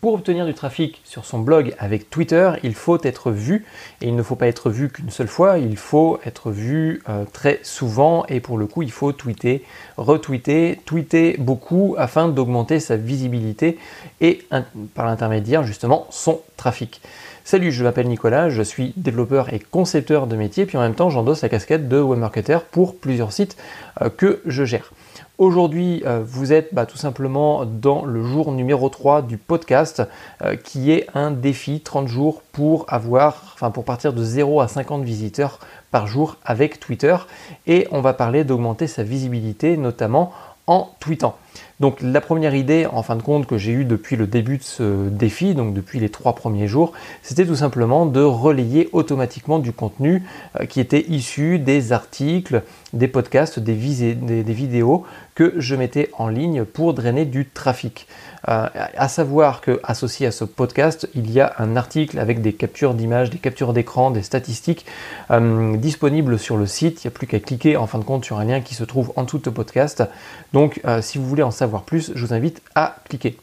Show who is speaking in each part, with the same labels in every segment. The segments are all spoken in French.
Speaker 1: Pour obtenir du trafic sur son blog avec Twitter, il faut être vu et il ne faut pas être vu qu'une seule fois, il faut être vu euh, très souvent et pour le coup il faut tweeter, retweeter, tweeter beaucoup afin d'augmenter sa visibilité et par l'intermédiaire justement son trafic. Salut, je m'appelle Nicolas, je suis développeur et concepteur de métier, puis en même temps j'endosse la casquette de webmarketer pour plusieurs sites euh, que je gère. Aujourd'hui, euh, vous êtes bah, tout simplement dans le jour numéro 3 du podcast euh, qui est un défi 30 jours pour avoir, enfin pour partir de 0 à 50 visiteurs par jour avec Twitter et on va parler d'augmenter sa visibilité notamment en tweetant. Donc la première idée en fin de compte que j'ai eue depuis le début de ce défi, donc depuis les trois premiers jours, c'était tout simplement de relayer automatiquement du contenu euh, qui était issu des articles, des podcasts, des, des vidéos que je mettais en ligne pour drainer du trafic. Euh, à savoir que associé à ce podcast, il y a un article avec des captures d'images, des captures d'écran, des statistiques euh, disponibles sur le site. Il n'y a plus qu'à cliquer en fin de compte sur un lien qui se trouve en dessous de podcast. Donc euh, si vous voulez en savoir plus, je vous invite à cliquer.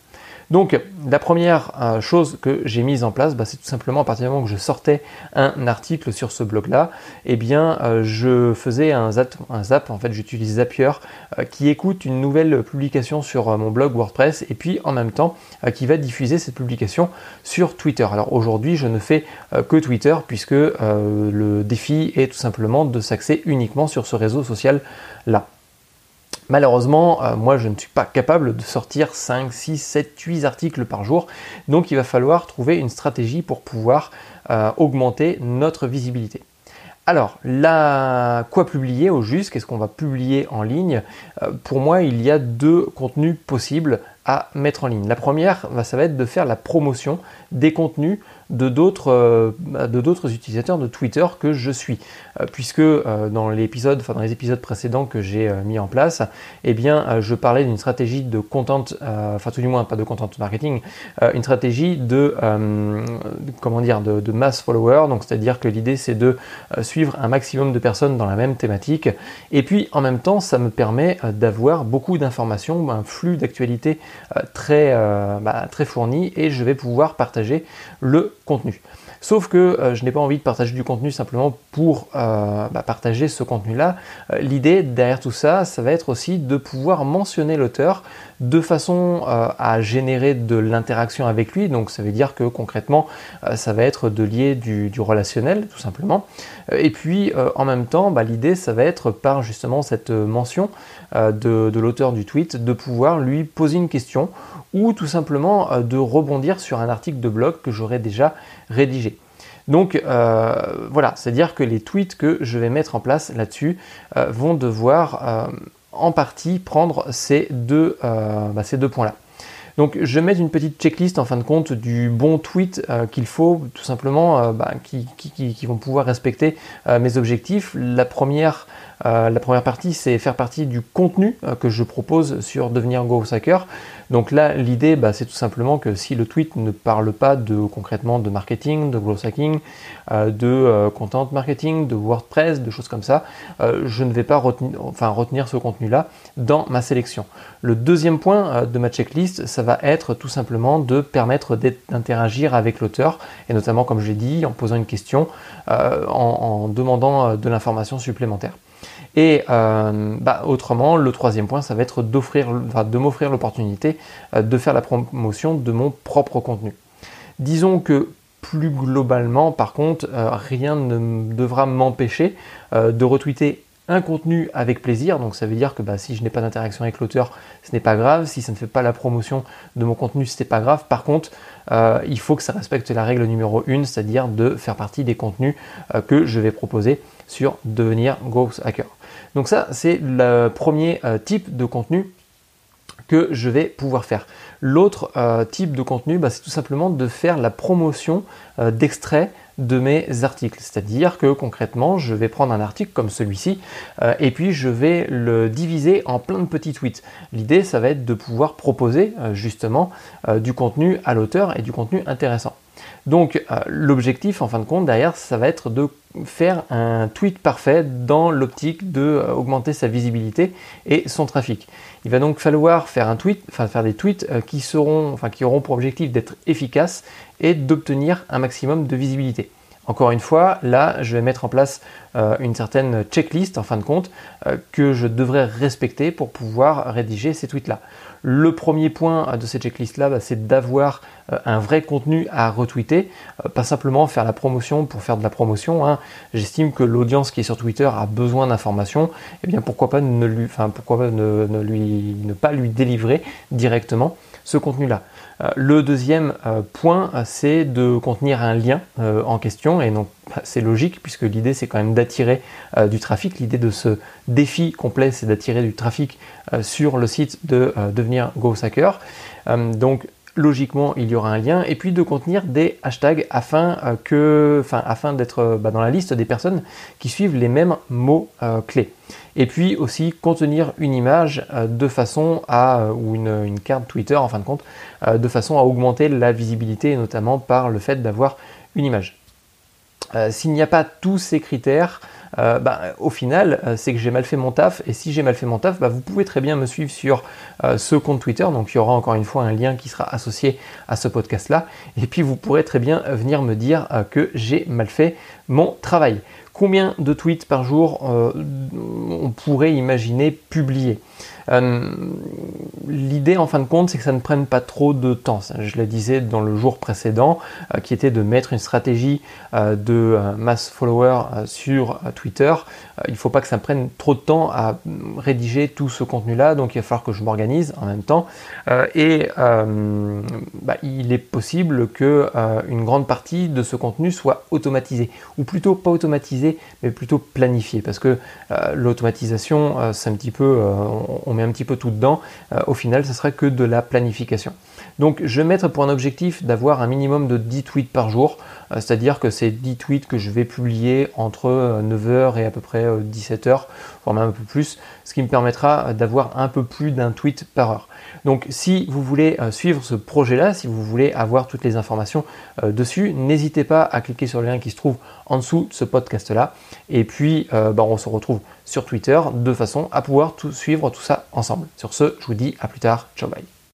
Speaker 1: Donc la première euh, chose que j'ai mise en place, bah, c'est tout simplement à partir du moment que je sortais un article sur ce blog-là, eh bien euh, je faisais un zap, un zap en fait j'utilise Zapier euh, qui écoute une nouvelle publication sur mon blog WordPress et puis en même temps qui va diffuser cette publication sur Twitter. Alors aujourd'hui je ne fais que Twitter puisque le défi est tout simplement de s'axer uniquement sur ce réseau social là. Malheureusement, euh, moi je ne suis pas capable de sortir 5, 6, 7, 8 articles par jour, donc il va falloir trouver une stratégie pour pouvoir euh, augmenter notre visibilité. Alors, quoi publier au juste? Qu'est-ce qu'on va publier en ligne? Euh, Pour moi, il y a deux contenus possibles à mettre en ligne. La première, ça va être de faire la promotion des contenus de d'autres euh, de d'autres utilisateurs de Twitter que je suis. Euh, puisque euh, dans l'épisode enfin dans les épisodes précédents que j'ai mis en place eh bien je parlais d'une stratégie de content enfin tout du moins pas de content marketing une stratégie de comment dire de, de mass follower. Donc c'est-à-dire que l'idée c'est de suivre un maximum de personnes dans la même thématique. Et puis en même temps ça me permet d'avoir beaucoup d'informations un flux d'actualité très bah, très fourni. Et je vais pouvoir partager le contenu. Sauf que euh, je n'ai pas envie de partager du contenu simplement pour euh, bah, partager ce contenu-là. Euh, l'idée derrière tout ça, ça va être aussi de pouvoir mentionner l'auteur de façon à générer de l'interaction avec lui. Donc ça veut dire que concrètement, ça va être de lier du, relationnel tout simplement. et puis en même temps, bah, l'idée, ça va être par justement cette mention de, l'auteur du tweet, de pouvoir lui poser une question ou tout simplement de rebondir sur un article de blog que j'aurais déjà rédigé. Donc euh, voilà, c'est-à-dire que les tweets que je vais mettre en place là-dessus euh, vont devoir euh, en partie prendre ces deux, bah, ces deux points-là. Donc je mettre une petite checklist en fin de compte du bon tweet qu'il faut tout simplement bah, qui, qui, vont pouvoir respecter mes objectifs. La première euh, la première partie, c'est faire partie du contenu euh, que je propose sur devenir Growth Hacker. Donc là, l'idée, bah, c'est tout simplement que si le tweet ne parle pas de concrètement de marketing, de growth hacking, euh, de content marketing, de WordPress, de choses comme ça, je ne vais pas retenir, ce contenu-là dans ma sélection. Le deuxième point de ma checklist, ça va être tout simplement de permettre d'interagir avec l'auteur, et notamment, comme je l'ai dit, en posant une question, en demandant de l'information supplémentaire. Et euh, bah, autrement, le troisième point, ça va être d'offrir, de m'offrir l'opportunité euh, de faire la promotion de mon propre contenu. Disons que plus globalement, par contre, euh, rien ne devra m'empêcher de retweeter un contenu avec plaisir. Donc ça veut dire que bah, si je n'ai pas d'interaction avec l'auteur, ce n'est pas grave. Si ça ne fait pas la promotion de mon contenu, ce n'est pas grave. Par contre, il faut que ça respecte la règle numéro 1, c'est-à-dire de faire partie des contenus que je vais proposer sur devenir Growth Hacker. Donc ça, c'est le premier euh, type de contenu que je vais pouvoir faire. L'autre euh, type de contenu, bah, c'est tout simplement de faire la promotion euh, d'extraits de mes articles. C'est-à-dire que concrètement, je vais prendre un article comme celui-ci et puis je vais le diviser en plein de petits tweets. L'idée, ça va être de pouvoir proposer justement du contenu à l'auteur et du contenu intéressant. Donc l'objectif en fin de compte derrière, ça va être de faire un tweet parfait dans l'optique de augmenter sa visibilité et son trafic. Il va donc falloir faire un tweet, enfin faire des tweets qui seront, enfin qui auront pour objectif d'être efficaces et d'obtenir un maximum de visibilité. Encore une fois, là, je vais mettre en place euh, une certaine checklist en fin de compte euh, que je devrais respecter pour pouvoir rédiger ces tweets-là. Le premier point de cette checklist-là, bah, c'est d'avoir euh, un vrai contenu à retweeter, pas simplement faire la promotion pour faire de la promotion. Hein. J'estime que l'audience qui est sur Twitter a besoin d'informations, et eh bien pourquoi pas ne lui, enfin pourquoi pas ne, lui, ne pas lui délivrer directement ce contenu-là. Euh, le deuxième euh, point, euh, c'est de contenir un lien en question, et donc bah, c'est logique puisque l'idée c'est quand même d'attirer du trafic. L'idée de ce défi complet, c'est d'attirer du trafic sur le site de devenir Go Hacker. donc logiquement il y aura un lien et puis de contenir des hashtags afin d'être bah, dans la liste des personnes qui suivent les mêmes mots clés et puis aussi contenir une image euh, de façon à, euh, ou une, carte Twitter en fin de compte, euh, de façon à augmenter la visibilité, notamment par le fait d'avoir une image. S'il n'y a pas tous ces critères, bah, au final, c'est que j'ai mal fait mon taf. Et si j'ai mal fait mon taf, bah, vous pouvez très bien me suivre sur ce compte Twitter. Donc il y aura encore une fois un lien qui sera associé à ce podcast-là. Et puis vous pourrez très bien venir me dire que j'ai mal fait mon travail. Combien de tweets par jour euh, on pourrait imaginer publier? Euh, l'idée en fin de compte, c'est que ça ne prenne pas trop de temps. Je le disais dans le jour précédent, euh, qui était de mettre une stratégie de mass follower sur Twitter. il ne faut pas que ça prenne trop de temps à rédiger tout ce contenu-là, donc il va falloir que je m'organise en même temps. et bah, il est possible que une grande partie de ce contenu soit automatisé, ou plutôt pas automatisé, mais plutôt planifié, parce que l'automatisation, c'est un petit peu, on met un petit peu tout dedans, euh, au final, ce serait que de la planification. Donc, je vais mettre pour un objectif d'avoir un minimum de 10 tweets par jour, euh, c'est-à-dire que c'est 10 tweets que je vais publier entre 9h euh, et à peu près 17h, voire même un peu plus, ce qui me permettra d'avoir un peu plus d'un tweet par heure. Donc si vous voulez suivre ce projet-là, si vous voulez avoir toutes les informations dessus, n'hésitez pas à cliquer sur le lien qui se trouve en dessous de ce podcast-là. Et puis bah, on se retrouve sur Twitter de façon à pouvoir tout suivre tout ça ensemble. Sur ce, je vous dis à plus tard. Ciao bye.